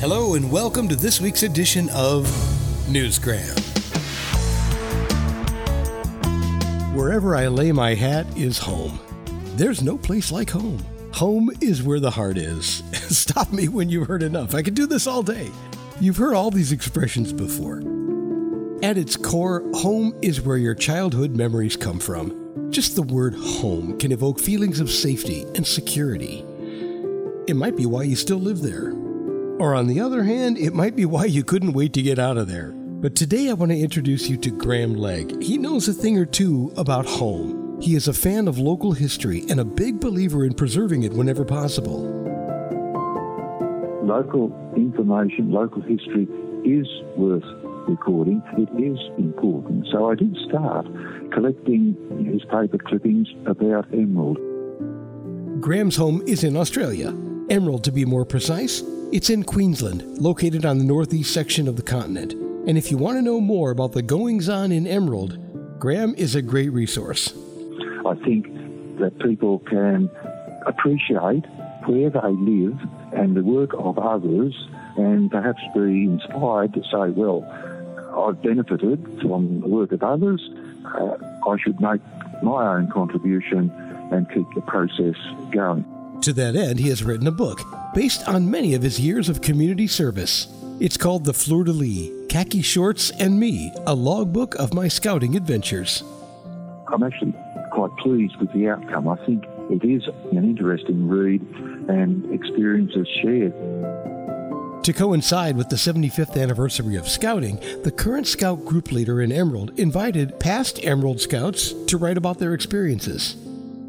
Hello, and welcome to this week's edition of Newsgram. Wherever I lay my hat is home. There's no place like home. Home is where the heart is. Stop me when you've heard enough. I could do this all day. You've heard all these expressions before. At its core, home is where your childhood memories come from. Just the word home can evoke feelings of safety and security. It might be why you still live there. Or on the other hand, it might be why you couldn't wait to get out of there. But today I want to introduce you to Graeme Legge. He knows a thing or two about home. He is a fan of local history and a big believer in preserving it whenever possible. Local information, local history is worth recording. It is important. So I did start collecting newspaper clippings about Emerald. Graeme's home is in Australia, Emerald to be more precise. It's in Queensland, located on the northeast section of the continent. And if you want to know more about the goings on in Emerald, Graeme is a great resource. I think that people can appreciate where they live and the work of others and perhaps be inspired to say, well, I've benefited from the work of others. Uh, I should make my own contribution and keep the process going. To that end, he has written a book based on many of his years of community service. It's called The Fleur de Lis Khaki Shorts and Me, a logbook of my scouting adventures. I'm actually quite pleased with the outcome. I think it is an interesting read and experiences shared. To coincide with the 75th anniversary of Scouting, the current Scout group leader in Emerald invited past Emerald Scouts to write about their experiences.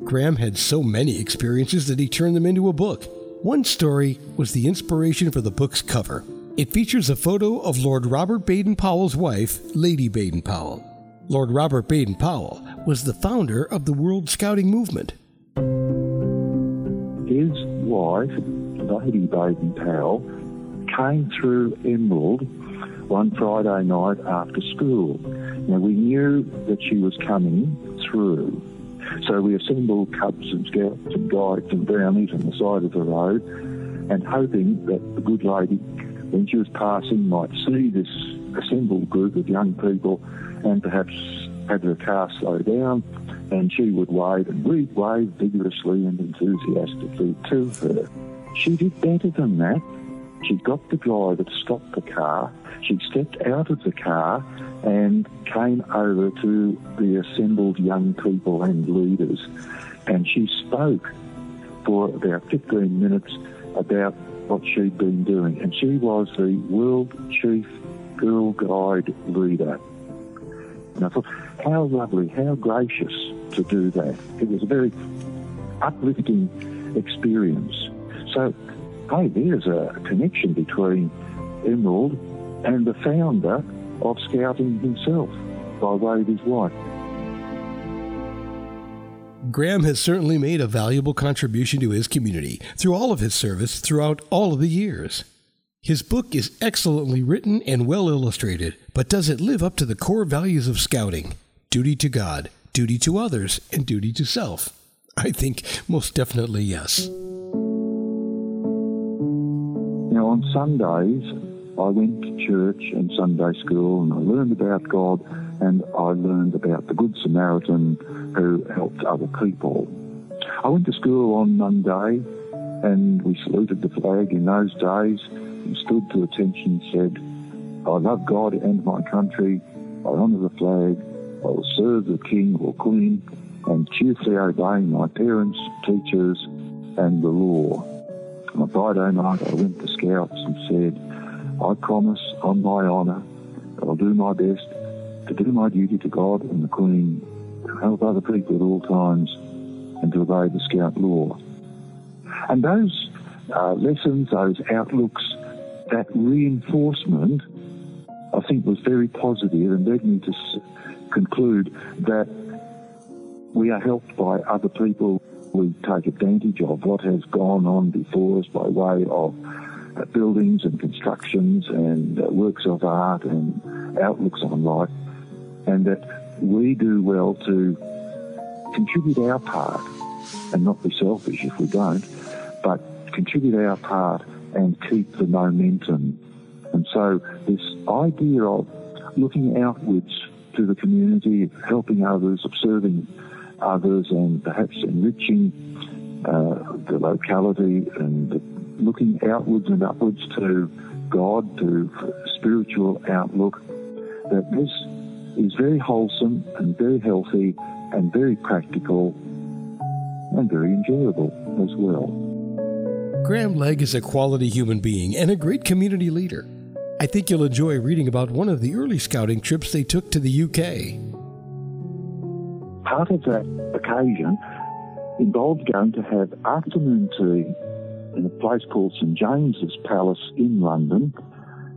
Graeme had so many experiences that he turned them into a book. One story was the inspiration for the book's cover. It features a photo of Lord Robert Baden Powell's wife, Lady Baden Powell. Lord Robert Baden Powell was the founder of the World Scouting Movement. His wife, Lady Baden Powell, came through Emerald one Friday night after school. Now, we knew that she was coming through. So we assembled cubs and scouts and guides and brownies on the side of the road and hoping that the good lady, when she was passing, might see this assembled group of young people and perhaps have her car slow down and she would wave and we'd wave vigorously and enthusiastically to her. She did better than that. She got the driver to stop the car. She stepped out of the car and came over to the assembled young people and leaders. And she spoke for about 15 minutes about what she'd been doing. And she was the world chief Girl Guide leader. And I thought, how lovely, how gracious to do that. It was a very uplifting experience. So hey, there's a connection between Emerald and the founder of Scouting himself by way of his wife. Graeme has certainly made a valuable contribution to his community through all of his service throughout all of the years. His book is excellently written and well illustrated, but does it live up to the core values of scouting duty to God, duty to others, and duty to self? I think most definitely yes. On Sundays, I went to church and Sunday school and I learned about God and I learned about the Good Samaritan who helped other people. I went to school on Monday and we saluted the flag in those days and stood to attention and said, I love God and my country, I honour the flag, I will serve the king or queen and cheerfully obey my parents, teachers and the law. On Friday night, I went to Scouts and said, I promise on my honour that I'll do my best to do my duty to God and the Queen, to help other people at all times, and to obey the Scout law. And those uh, lessons, those outlooks, that reinforcement, I think was very positive and led me to s- conclude that we are helped by other people we take advantage of what has gone on before us by way of uh, buildings and constructions and uh, works of art and outlooks on life, and that we do well to contribute our part and not be selfish if we don't, but contribute our part and keep the momentum. And so this idea of looking outwards to the community, helping others, observing others, and perhaps enriching uh, the locality and looking outwards and upwards to God, to spiritual outlook, that this is very wholesome and very healthy and very practical and very enjoyable as well. Graeme Legge is a quality human being and a great community leader. I think you'll enjoy reading about one of the early scouting trips they took to the UK. Part of that occasion involved going to have afternoon tea in a place called St James's Palace in London,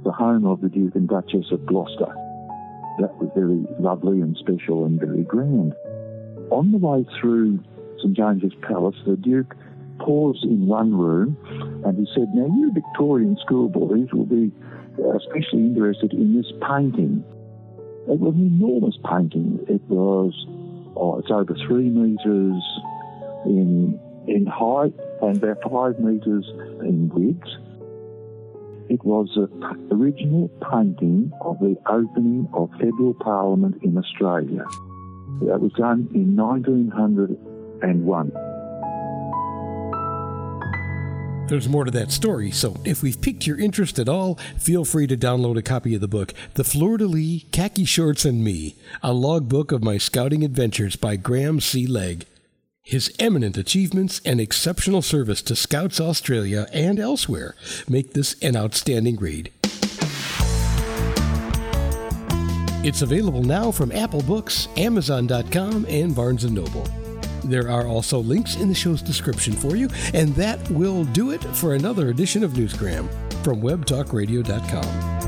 the home of the Duke and Duchess of Gloucester. That was very lovely and special and very grand. On the way through St James's Palace, the Duke paused in one room and he said, Now, you Victorian schoolboys will be uh, especially interested in this painting. It was an enormous painting. It was, oh, it's over three metres in, in height and about five metres in width. It was the original painting of the opening of federal parliament in Australia. That was done in 1901. There's more to that story, so if we've piqued your interest at all, feel free to download a copy of the book, The Fleur de Lis, Khaki Shorts, and Me, a logbook of my scouting adventures by Graeme C. Legge. His eminent achievements and exceptional service to Scouts Australia and elsewhere make this an outstanding read. It's available now from Apple Books, Amazon.com, and Barnes & Noble. There are also links in the show's description for you, and that will do it for another edition of Newsgram from WebTalkRadio.com.